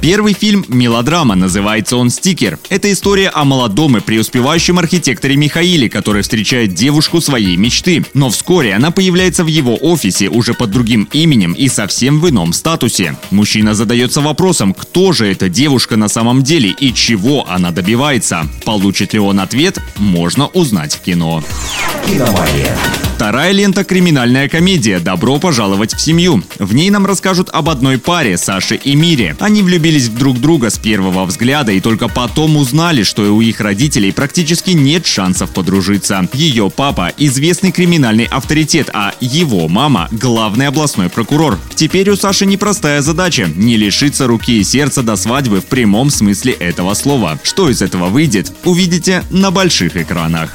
Первый фильм – мелодрама, называется он «Стикер». Это история о молодом и преуспевающем архитекторе Михаиле, который встречает девушку своей мечты. Но вскоре она появляется в его офисе уже под другим именем и совсем в ином статусе. Мужчина задается вопросом, кто же эта девушка на самом деле и чего она добивается. Получит ли он ответ, можно узнать в кино. «Киномания». Вторая лента – криминальная комедия «Добро пожаловать в семью». В ней нам расскажут об одной паре – Саше и Мире. Они влюбились в друг друга с первого взгляда и только потом узнали, что и у их родителей практически нет шансов подружиться. Ее папа – известный криминальный авторитет, а его мама – главный областной прокурор. Теперь у Саши непростая задача – не лишиться руки и сердца до свадьбы в прямом смысле этого слова. Что из этого выйдет, увидите на больших экранах.